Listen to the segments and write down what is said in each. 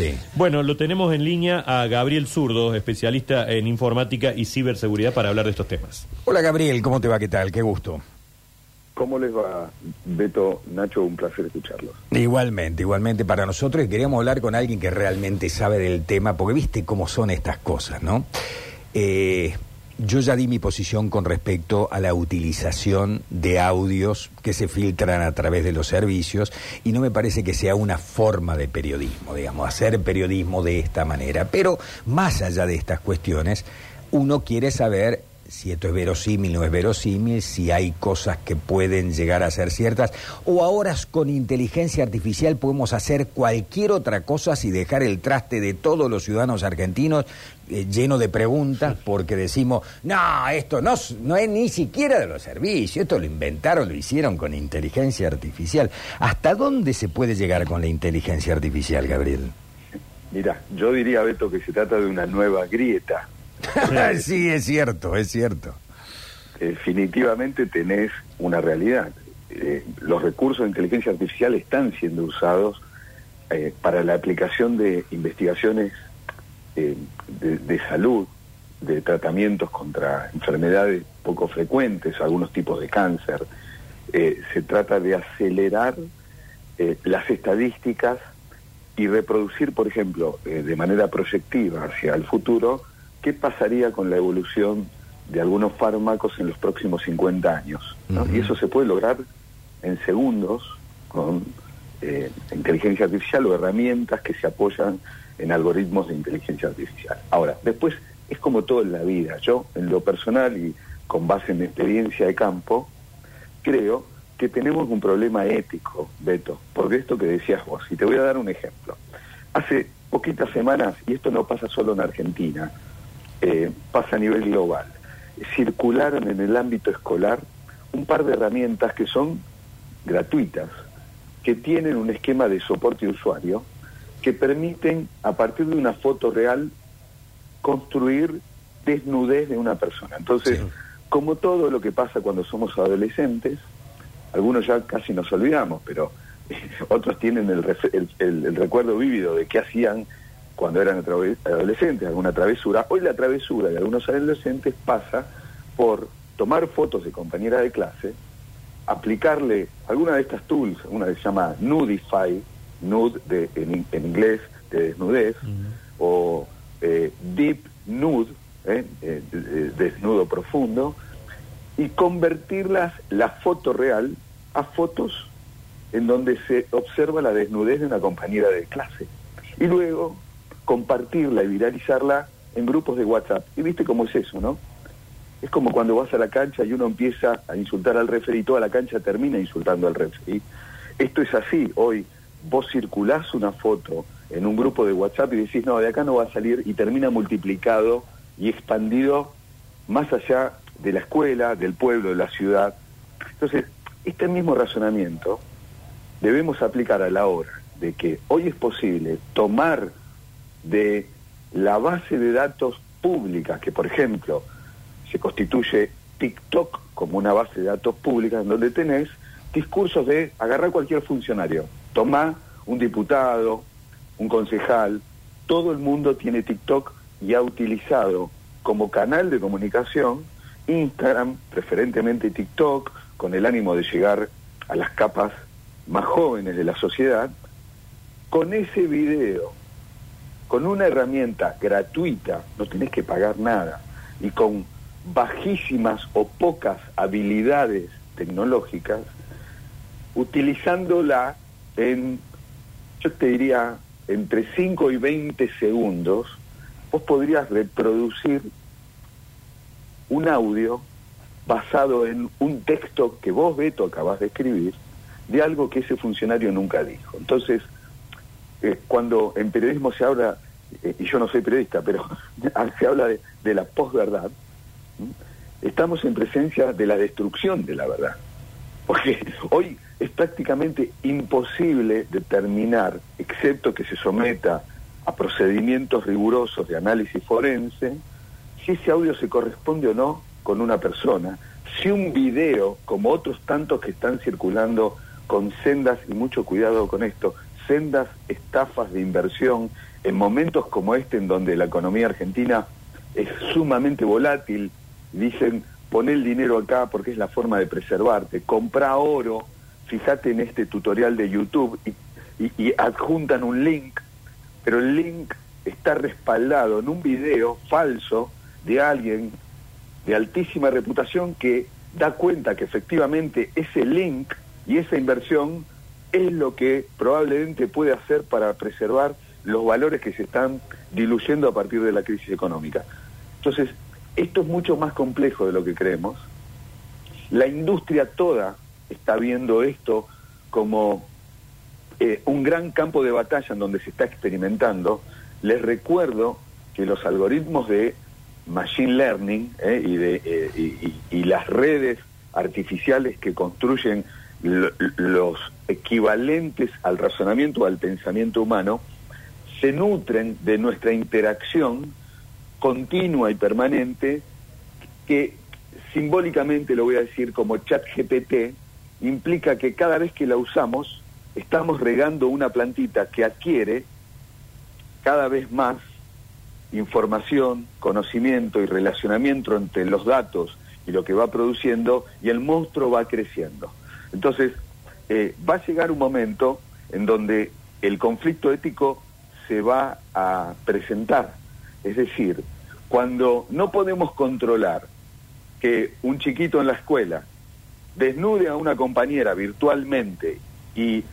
Sí. Bueno, lo tenemos en línea a Gabriel Zurdo, especialista en informática y ciberseguridad, para hablar de estos temas. Hola Gabriel, ¿cómo te va? ¿Qué tal? Qué gusto. ¿Cómo les va, Beto, Nacho? Un placer escucharlos. Igualmente, igualmente para nosotros y queríamos hablar con alguien que realmente sabe del tema, porque viste cómo son estas cosas, ¿no? Eh, yo ya di mi posición con respecto a la utilización de audios que se filtran a través de los servicios y no me parece que sea una forma de periodismo, digamos, hacer periodismo de esta manera. Pero más allá de estas cuestiones, uno quiere saber si esto es verosímil, no es verosímil, si hay cosas que pueden llegar a ser ciertas, o ahora con inteligencia artificial podemos hacer cualquier otra cosa si dejar el traste de todos los ciudadanos argentinos eh, lleno de preguntas, porque decimos, no, esto no, no es ni siquiera de los servicios, esto lo inventaron, lo hicieron con inteligencia artificial. ¿Hasta dónde se puede llegar con la inteligencia artificial, Gabriel? Mira, yo diría, Beto, que se trata de una nueva grieta. sí, es cierto, es cierto. Definitivamente tenés una realidad. Eh, los recursos de inteligencia artificial están siendo usados eh, para la aplicación de investigaciones eh, de, de salud, de tratamientos contra enfermedades poco frecuentes, algunos tipos de cáncer. se trata de acelerar las estadísticas y reproducir, por ejemplo, de manera proyectiva hacia el futuro, qué pasaría con la evolución de algunos fármacos en los próximos 50 años. ¿no? Y eso se puede lograr en segundos con eh, inteligencia artificial o herramientas que se apoyan en algoritmos de inteligencia artificial. Ahora, después es como todo en la vida. Yo, en lo personal y con base en mi experiencia de campo, creo que tenemos un problema ético, Beto, porque esto que decías vos, y te voy a dar un ejemplo. Hace poquitas semanas, y esto no pasa solo en Argentina, eh, pasa a nivel global. Circularon en el ámbito escolar un par de herramientas que son gratuitas, que tienen un esquema de soporte de usuario, que permiten, a partir de una foto real, construir desnudez de una persona. Entonces, como todo lo que pasa cuando somos adolescentes, algunos ya casi nos olvidamos, pero otros tienen el, el recuerdo vívido de qué hacían cuando eran adolescentes, alguna travesura. Hoy la travesura de algunos adolescentes pasa por tomar fotos de compañera de clase, aplicarle alguna de estas tools, una que se llama Nudify, nude de, en, inglés de desnudez, o eh, Deep Nude, eh, eh, desnudo profundo, y convertirlas, la foto real, a fotos en donde se observa la desnudez de una compañera de clase. Y luego compartirla y viralizarla en grupos de WhatsApp. Y viste cómo es eso, ¿no? Es como cuando vas a la cancha y uno empieza a insultar al referee y toda la cancha termina insultando al referee. Esto es así, hoy vos circulás una foto en un grupo de WhatsApp y decís, no, de acá no va a salir y termina multiplicado y expandido más allá de la escuela, del pueblo, de la ciudad. Entonces, este mismo razonamiento debemos aplicar a la hora de que hoy es posible tomar de la base de datos pública, que por ejemplo se constituye TikTok como una base de datos pública, en donde tenés discursos de agarrar cualquier funcionario, tomá un diputado, un concejal, todo el mundo tiene TikTok y ha utilizado como canal de comunicación Instagram, preferentemente TikTok, con el ánimo de llegar a las capas más jóvenes de la sociedad, con ese video con una herramienta gratuita, no tenés que pagar nada, y con bajísimas o pocas habilidades tecnológicas, utilizándola en, yo te diría, entre 5 y 20 segundos, vos podrías reproducir un audio basado en un texto que vos, Beto, acabas de escribir, de algo que ese funcionario nunca dijo. Entonces, eh, cuando en periodismo se habla, eh, y yo no soy periodista, pero se habla de, la posverdad, estamos en presencia de la destrucción de la verdad. Porque hoy es prácticamente imposible determinar, excepto que se someta a procedimientos rigurosos de análisis forense, si ese audio se corresponde o no con una persona, si un video, como otros tantos que están circulando con sendas, y mucho cuidado con esto, sendas estafas de inversión en momentos como este, en donde la economía argentina es sumamente volátil, dicen, pon el dinero acá porque es la forma de preservarte, compra oro, fíjate en este tutorial de YouTube y, y- y adjuntan un link, pero el link está respaldado en un video falso de alguien de altísima reputación que da cuenta que efectivamente ese link y esa inversión es lo que probablemente puede hacer para preservar los valores que se están diluyendo a partir de la crisis económica. Entonces, esto es mucho más complejo de lo que creemos. La industria toda está viendo esto como eh, un gran campo de batalla en donde se está experimentando. Les recuerdo que los algoritmos de machine learning eh, y, de, eh, y, las redes artificiales que construyen los equivalentes al razonamiento o al pensamiento humano se nutren de nuestra interacción continua y permanente que simbólicamente lo voy a decir como chat GPT, implica que cada vez que la usamos estamos regando una plantita que adquiere cada vez más información, conocimiento y relacionamiento entre los datos y lo que va produciendo y el monstruo va creciendo. Entonces, eh, va a llegar un momento en donde el conflicto ético se va a presentar. Es decir, cuando no podemos controlar que un chiquito en la escuela desnude a una compañera virtualmente y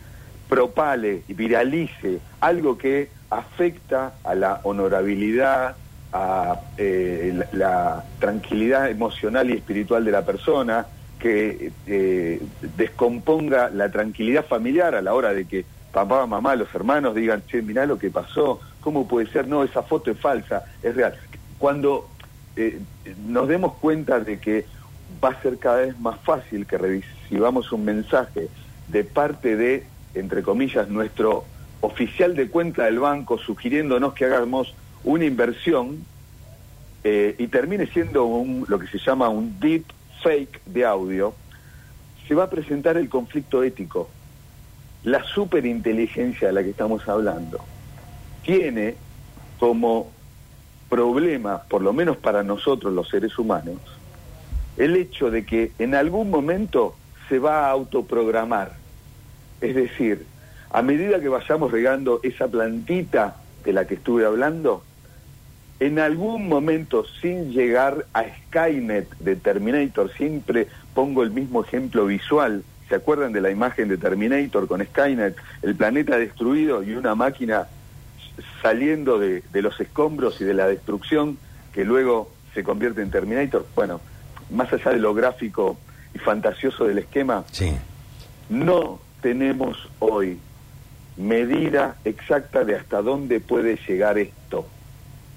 propale y viralice algo que afecta a la honorabilidad, a eh, la, la tranquilidad emocional y espiritual de la persona, que eh, descomponga la tranquilidad familiar a la hora de que papá, mamá, los hermanos digan, che, mirá lo que pasó, ¿cómo puede ser? No, esa foto es falsa, es real. Cuando eh, nos demos cuenta de que va a ser cada vez más fácil que recibamos un mensaje de parte de, entre comillas, nuestro oficial de cuenta del banco sugiriéndonos que hagamos una inversión eh, y termine siendo un, lo que se llama un deep fake de audio, se va a presentar el conflicto ético. La superinteligencia de la que estamos hablando tiene como problema, por lo menos para nosotros los seres humanos, el hecho de que en algún momento se va a autoprogramar. Es decir, a medida que vayamos regando esa plantita de la que estuve hablando, en algún momento sin llegar a Skynet de Terminator, siempre pongo el mismo ejemplo visual, ¿se acuerdan de la imagen de Terminator con Skynet? El planeta destruido y una máquina saliendo de, de los escombros y de la destrucción que luego se convierte en Terminator. Bueno, más allá de lo gráfico y fantasioso del esquema, Sí. no tenemos hoy medida exacta de hasta dónde puede llegar esto.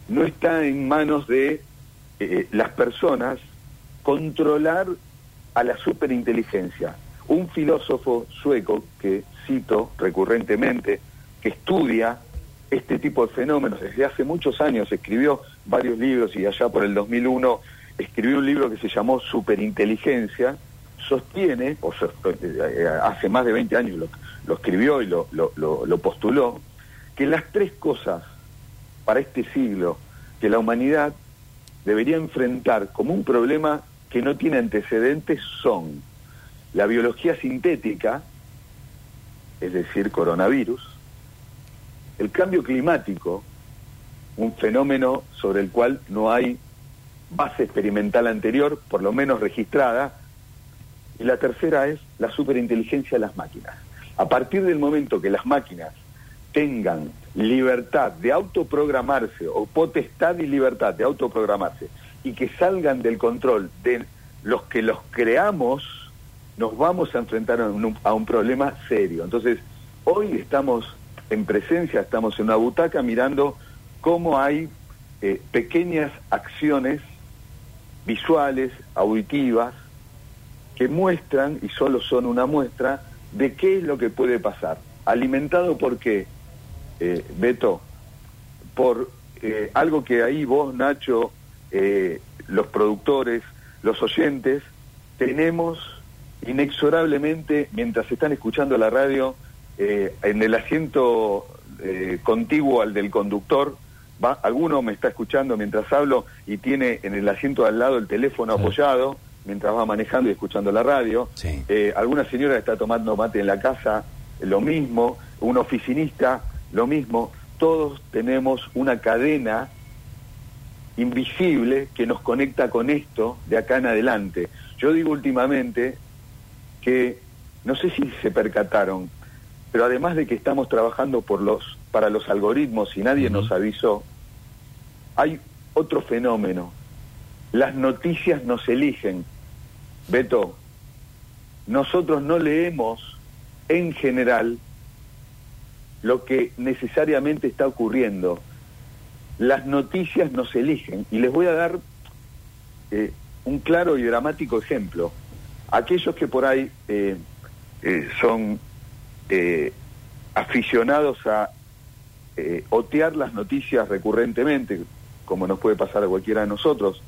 No está en manos de eh, las personas controlar a la superinteligencia. Un filósofo sueco que cito recurrentemente, que estudia este tipo de fenómenos desde hace muchos años, escribió varios libros y allá por el 2001 escribió un libro que se llamó Superinteligencia, sostiene, o eh, hace más de 20 años lo, escribió y lo- lo postuló, que las tres cosas para este siglo que la humanidad debería enfrentar como un problema que no tiene antecedentes son la biología sintética, es decir, coronavirus, el cambio climático, un fenómeno sobre el cual no hay base experimental anterior, por lo menos registrada, y la tercera es la superinteligencia de las máquinas. A partir del momento que las máquinas tengan libertad de autoprogramarse o potestad y libertad de autoprogramarse y que salgan del control de los que los creamos, nos vamos a enfrentar a un, a un problema serio. Entonces, hoy estamos en presencia, estamos en una butaca mirando cómo hay eh, pequeñas acciones visuales, auditivas, que muestran, y solo son una muestra, de qué es lo que puede pasar. Alimentado por qué, eh, Beto, por eh, algo que ahí vos, Nacho, eh, los productores, los oyentes, tenemos inexorablemente, mientras están escuchando la radio, eh, en el asiento eh, contiguo al del conductor. Va, alguno me está escuchando mientras hablo y tiene en el asiento de al lado el teléfono Sí. apoyado mientras va manejando y escuchando la radio. Sí. Alguna señora está tomando mate en la casa, lo mismo. Un oficinista, lo mismo. Todos tenemos una cadena invisible que nos conecta con esto de acá en adelante. Yo digo últimamente que no sé si se percataron, pero además de que estamos trabajando por los para los algoritmos y nadie nos avisó, hay otro fenómeno. Las noticias nos eligen. Beto, nosotros no leemos en general lo que necesariamente está ocurriendo. Las noticias nos eligen y les voy a dar eh, un claro y dramático ejemplo. Aquellos que por ahí eh, eh, son eh, aficionados a eh, otear las noticias recurrentemente, como nos puede pasar a cualquiera de nosotros,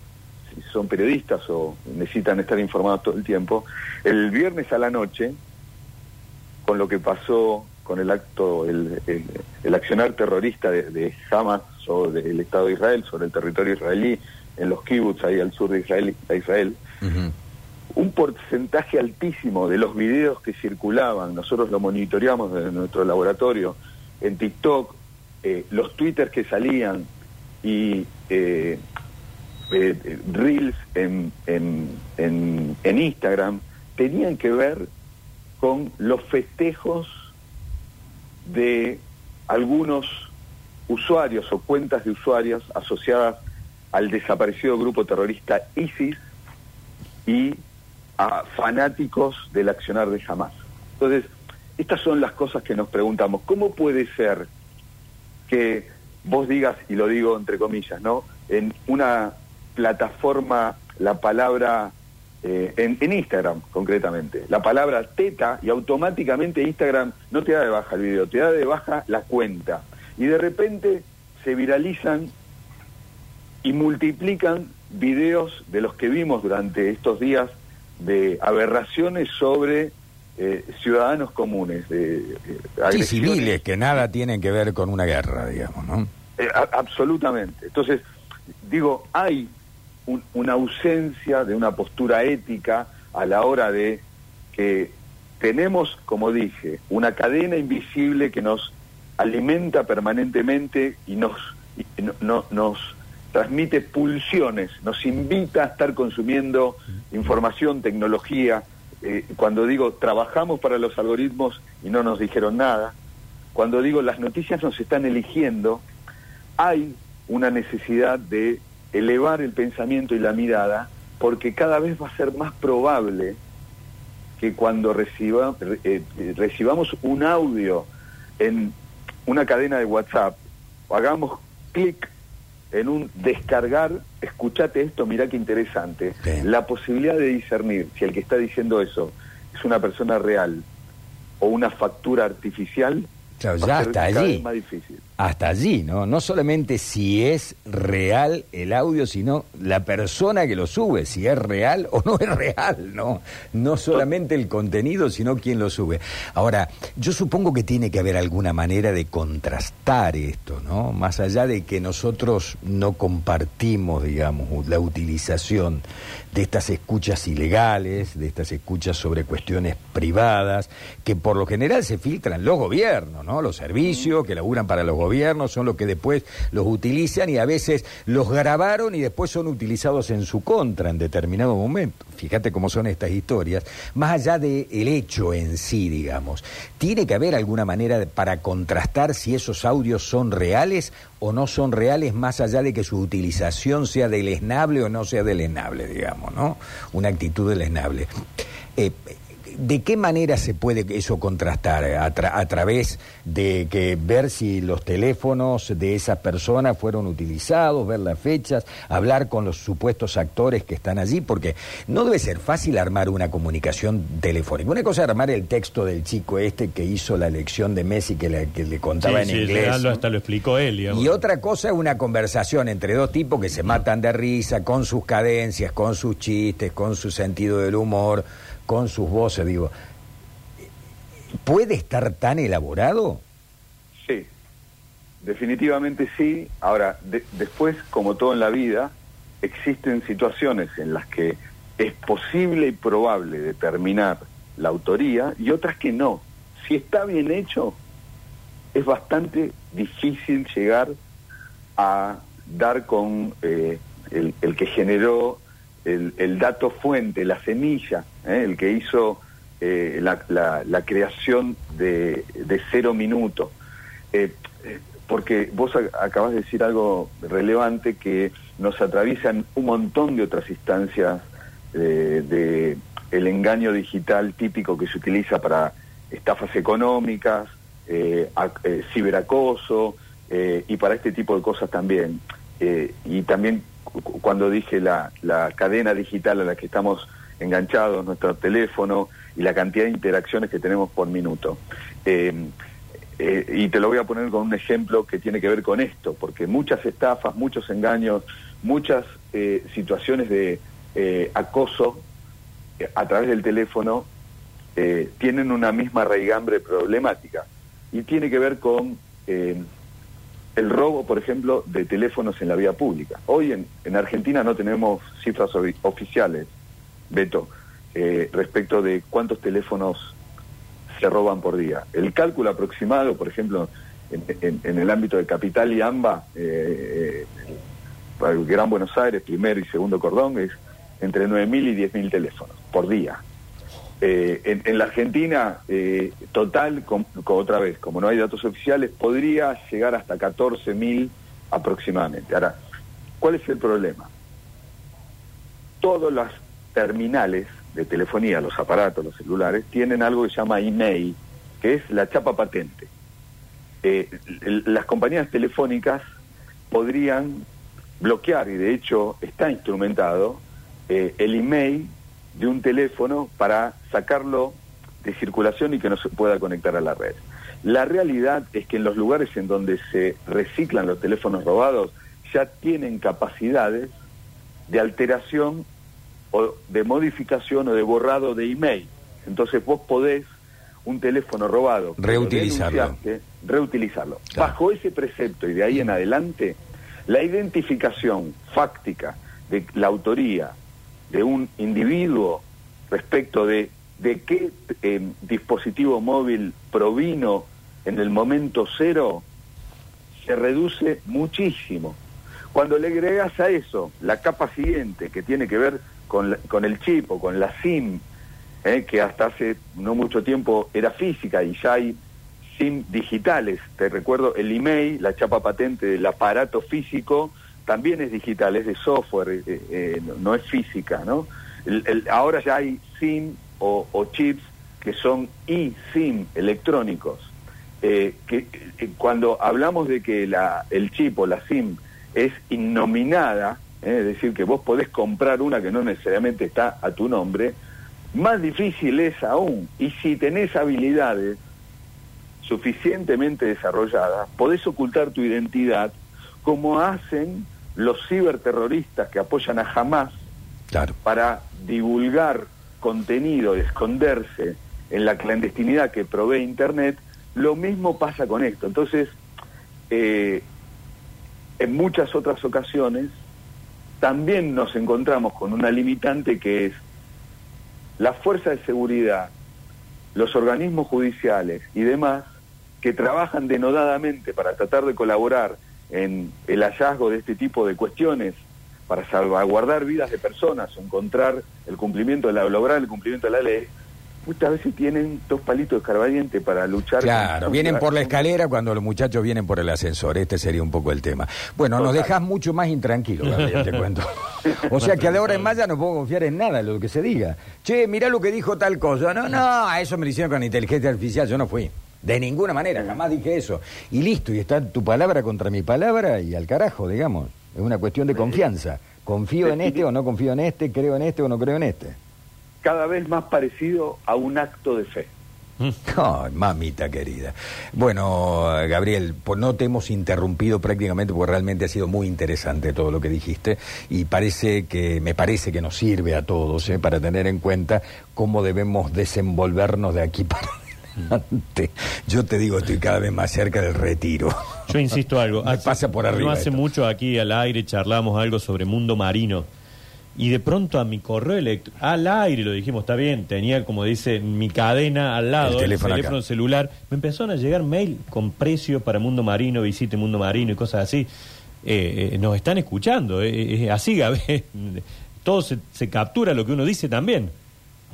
si son periodistas o necesitan estar informados todo el tiempo, el viernes a la noche, con lo que pasó con el acto, el, el- el accionar terrorista de, de Hamas sobre el Estado de Israel, sobre el territorio israelí, en los kibbutz ahí al sur de Israel, de Israel un porcentaje altísimo de los videos que circulaban, nosotros lo monitoreamos en nuestro laboratorio, en TikTok, eh, los twitters que salían y eh, eh, reels en, en, en, en Instagram, tenían que ver con los festejos de algunos usuarios o cuentas de usuarios asociadas al desaparecido grupo terrorista ISIS y a fanáticos del accionar de Hamas. Entonces, estas son las cosas que nos preguntamos. ¿Cómo puede ser que vos digas, y lo digo entre comillas, ¿no? En una plataforma, la palabra, eh, en, en Instagram concretamente, la palabra teta y automáticamente Instagram no te da de baja el video, te da de baja la cuenta. Y de repente se viralizan y multiplican videos de los que vimos durante estos días de aberraciones sobre eh, ciudadanos comunes, de, Sí, agresiones. civiles que nada tienen que ver con una guerra, digamos, ¿no? Eh, a- absolutamente. Entonces, digo, hay un- una ausencia de una postura ética a la hora de que tenemos, como dije, una cadena invisible que nos alimenta permanentemente y nos, nos transmite pulsiones, nos invita a estar consumiendo información, tecnología. Eh, cuando digo trabajamos para los algoritmos y no nos dijeron nada, cuando digo las noticias nos están eligiendo, hay una necesidad de elevar el pensamiento y la mirada porque cada vez va a ser más probable que cuando reciba, re- eh, recibamos un audio en una cadena de WhatsApp o hagamos clic en un descargar, escuchate esto, mirá qué interesante, la posibilidad de discernir si el que está diciendo eso es una persona real o una factura artificial, Claro, va ya a ser hasta cada allí. vez más difícil. Hasta allí, ¿no? No solamente si es real el audio, sino la persona que lo sube, si es real o no es real, ¿no? No solamente el contenido, sino quien lo sube. Ahora, yo supongo que tiene que haber alguna manera de contrastar esto, ¿no? Más allá de que nosotros no compartimos, digamos, la utilización de estas escuchas ilegales, de estas escuchas sobre cuestiones privadas, que por lo general se filtran los gobiernos, ¿no? Los servicios que laburan para los gobiernos son los que después los utilizan y a veces los grabaron y después son utilizados en su contra en determinado momento. Fíjate cómo son estas historias, más allá del hecho en sí, digamos. ¿Tiene que haber alguna manera de- para contrastar si esos audios son reales o no son reales, más allá de que su utilización sea deleznable o no sea deleznable, digamos, ¿no? Una actitud deleznable. Eh, ¿De qué manera se puede eso contrastar? ¿A, tra- a través de que ver si los teléfonos de esas personas fueron utilizados, ver las fechas, hablar con los supuestos actores que están allí? Porque no debe ser fácil armar una comunicación telefónica. Una cosa es armar el texto del chico este que hizo la elección de Messi que, le- que le contaba Sí, en sí, inglés. Hasta lo explicó él, digamos. Y otra cosa es una conversación entre dos tipos que se matan de risa, con sus cadencias, con sus chistes, con su sentido del humor, con sus voces. Digo, ¿puede estar tan elaborado? Sí, definitivamente sí. Ahora, de- después, como todo en la vida, existen situaciones en las que es posible y probable determinar la autoría y otras que no. Si está bien hecho, es bastante difícil llegar a dar con eh, el, el que generó el, el dato fuente, la semilla, ¿eh? el que hizo eh, la, la- la creación de, de cero minuto. Eh, eh, porque vos ac- acabas de decir algo relevante que nos atraviesan un montón de otras instancias eh, de el engaño digital típico que se utiliza para estafas económicas, eh, ac- eh, ciberacoso y para este tipo de cosas también. Y también cuando dije la, la cadena digital a la que estamos enganchados, nuestro teléfono y la cantidad de interacciones que tenemos por minuto. Eh, eh, y te lo voy a poner con un ejemplo que tiene que ver con esto, porque muchas estafas, muchos engaños, muchas eh, situaciones de eh, acoso a través del teléfono tienen una misma raigambre problemática y tiene que ver con el robo, por ejemplo, de teléfonos en la vía pública. Hoy en, en Argentina no tenemos cifras ofi- oficiales, Beto, eh, respecto de cuántos teléfonos se roban por día. El cálculo aproximado, por ejemplo, en, el ámbito de Capital y AMBA, eh, eh, Gran Buenos Aires, primero y segundo cordón, es entre 9.000 y 10.000 teléfonos por día. Eh, en, la Argentina, eh, total, otra vez, como no hay datos oficiales, podría llegar hasta 14.000 aproximadamente. Ahora, ¿cuál es el problema? Todas las terminales de telefonía, los aparatos, los celulares, tienen algo que se llama email, que es la chapa patente. Eh, las compañías telefónicas podrían bloquear, y de hecho está instrumentado, eh, el email de un teléfono para sacarlo de circulación y que no se pueda conectar a la red. La realidad es que en los lugares en donde se reciclan los teléfonos robados ya tienen capacidades de alteración o de modificación o de borrado de email. Entonces vos podés un teléfono robado, Reutilizarlo. reutilizarlo. Claro. Bajo ese precepto y de ahí en adelante, la identificación fáctica de la autoría de un individuo respecto de, de qué eh, dispositivo móvil provino en el momento cero se reduce muchísimo. Cuando le agregas a eso la capa siguiente que tiene que ver con, la- con el chip o con la SIM, eh, que hasta hace no mucho tiempo era física y ya hay SIM digitales. Te recuerdo, el email, la chapa patente del aparato físico, también es digital, es de software, eh, eh, no, es física, ¿no? El- ahora ya hay SIM o, o chips que son eSIM electrónicos. Eh, que eh, cuando hablamos de que la, el chip o la SIM es innominada, eh, es decir, que vos podés comprar una que no necesariamente está a tu nombre, más difícil es aún. Y si tenés habilidades suficientemente desarrolladas, podés ocultar tu identidad como hacen los ciberterroristas que apoyan a Hamas Claro. para divulgar contenido, esconderse en la clandestinidad que provee Internet, lo mismo pasa con esto. Entonces, eh, en muchas otras ocasiones, también nos encontramos con una limitante que es la fuerza de seguridad, los organismos judiciales y demás que trabajan denodadamente para tratar de colaborar en el hallazgo de este tipo de cuestiones para salvaguardar vidas de personas, encontrar el cumplimiento de la, lograr el cumplimiento de la ley, muchas veces tienen dos palitos de escarbadiente para luchar. Claro, con- vienen por la escalera cuando los muchachos vienen por el ascensor. Este sería un poco el tema. Bueno, nos dejas mucho más intranquilo, Gabriel, te cuento. O sea que a la hora en más ya no puedo confiar en nada de lo que se diga. Che, mirá lo que dijo tal cosa. No, no, a eso me lo hicieron con inteligencia artificial. Yo no fui. De ninguna manera, jamás dije eso. Y listo, y está tu palabra contra mi palabra y al carajo, digamos. Es una cuestión de confianza. Confío en este o no confío en este, creo en este o no creo en este. Cada vez más parecido a un acto de fe. Ay, mamita querida. Bueno, Gabriel, pues no te hemos interrumpido prácticamente porque realmente ha sido muy interesante todo lo que dijiste y parece que me parece que nos sirve a todos ¿eh? para tener en cuenta cómo debemos desenvolvernos de aquí para Yo te digo, estoy cada vez más cerca del retiro. Yo insisto algo. Me pasa por arriba No hace esto. mucho aquí al aire charlamos algo sobre mundo marino. Y de pronto a mi correo electrónico, al aire lo dijimos, está bien, tenía como dice mi cadena al lado, El teléfono celular, me empezaron a llegar mail con precio para Mundo Marino, visite Mundo Marino y cosas así. Eh, eh, nos están escuchando, eh, eh, así, Gabe. Todo se, se captura lo que uno dice también.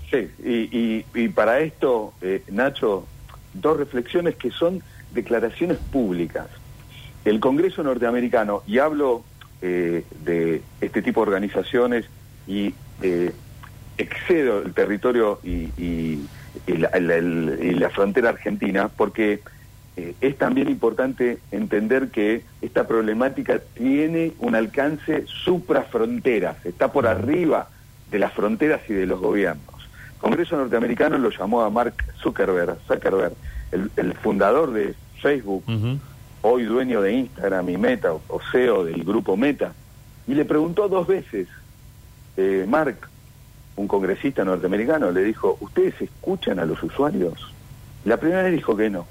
Sí, y, para esto, eh, Nacho, dos reflexiones que son declaraciones públicas. El Congreso norteamericano, y hablo eh, de este tipo de organizaciones y eh, excedo el territorio y, la, frontera argentina, porque es también importante entender que esta problemática tiene un alcance suprafronteras, está por arriba de las fronteras y de los gobiernos. Congreso norteamericano lo llamó a Mark Zuckerberg, Zuckerberg el, el fundador de Facebook, hoy dueño de Instagram y Meta, o- o CEO del grupo Meta, y le preguntó dos veces, eh, Mark, un congresista norteamericano, le dijo, ¿ustedes escuchan a los usuarios? La primera vez dijo que no.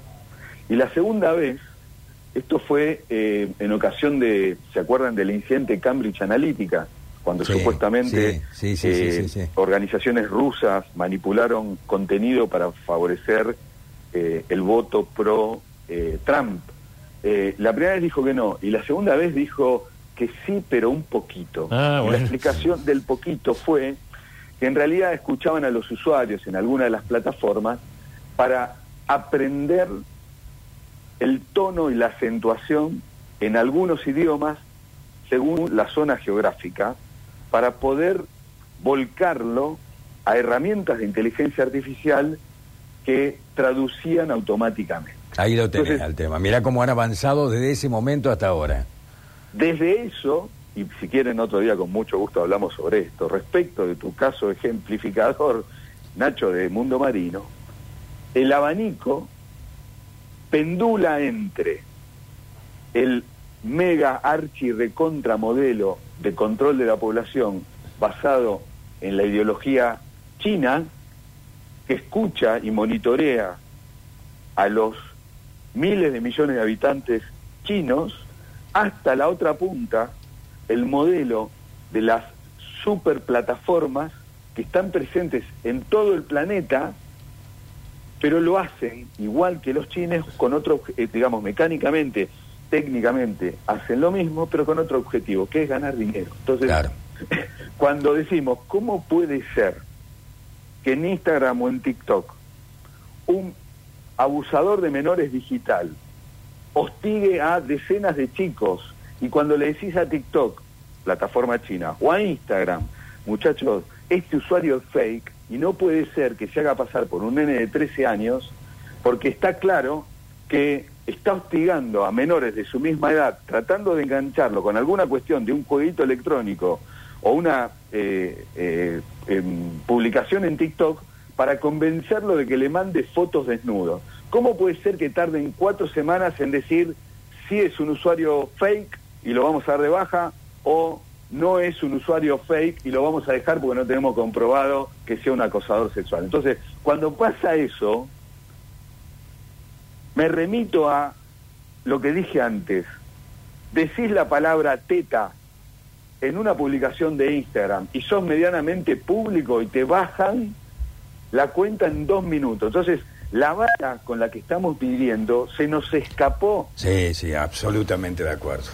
Y la segunda vez, esto fue eh, en ocasión de, ¿se acuerdan del incidente Cambridge Analytica? Cuando Sí, supuestamente sí, sí, sí, sí, eh, sí, sí. organizaciones rusas manipularon contenido para favorecer eh, el voto pro eh, Trump. Eh, la primera vez dijo que no y la segunda vez dijo que sí, pero un poquito. Ah, bueno. La explicación del poquito fue que en realidad escuchaban a los usuarios en alguna de las plataformas para aprender el tono y la acentuación en algunos idiomas según la zona geográfica para poder volcarlo a herramientas de inteligencia artificial que traducían automáticamente. Ahí lo tenés Entonces- al tema. Mira cómo han avanzado desde ese momento hasta ahora. Desde eso, y si quieren otro día con mucho gusto hablamos sobre esto, respecto de tu caso ejemplificador, Nacho, de Mundo Marino, el abanico pendula entre el mega archi recontra modelo de control de la población basado en la ideología china, que escucha y monitorea a los miles de millones de habitantes chinos, hasta la otra punta, el modelo de las superplataformas que están presentes en todo el planeta, pero lo hacen igual que los chinos con otro, eh, digamos, mecánicamente, técnicamente, hacen lo mismo, pero con otro objetivo, que es ganar dinero. Entonces, Claro. cuando decimos, ¿cómo puede ser que en Instagram o en TikTok un abusador de menores digital hostigue a decenas de chicos y cuando le decís a TikTok, plataforma china, o a Instagram, muchachos, este usuario es fake y no puede ser que se haga pasar por un nene de 13 años porque está claro que está hostigando a menores de su misma edad, tratando de engancharlo con alguna cuestión de un jueguito electrónico o una eh, eh, em, publicación en TikTok para convencerlo de que le mande fotos desnudos. ¿Cómo puede ser que tarden cuatro semanas en decir si es un usuario fake y lo vamos a dar de baja o no es un usuario fake y lo vamos a dejar porque no tenemos comprobado que sea un acosador sexual? Entonces, cuando pasa eso, me remito a lo que dije antes. Decís la palabra teta en una publicación de Instagram y sos medianamente público y te bajan la cuenta en dos minutos. Entonces, la vara con la que estamos pidiendo se nos escapó. Sí, sí, absolutamente de acuerdo.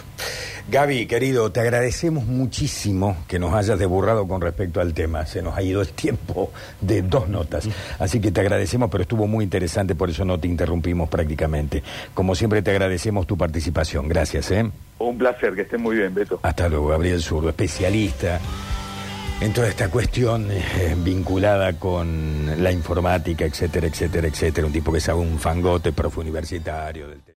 Gaby, querido, te agradecemos muchísimo que nos hayas deburrado con respecto al tema. Se nos ha ido el tiempo de dos notas. Así que te agradecemos, pero estuvo muy interesante, por eso no te interrumpimos prácticamente. Como siempre, te agradecemos tu participación. Gracias, ¿eh? Un placer, que estén muy bien, Beto. Hasta luego, Gabriel Zurdo, especialista en toda esta cuestión eh, vinculada con la informática, etcétera, etcétera, etcétera. Un tipo que sabe un fangote, profe universitario del tema.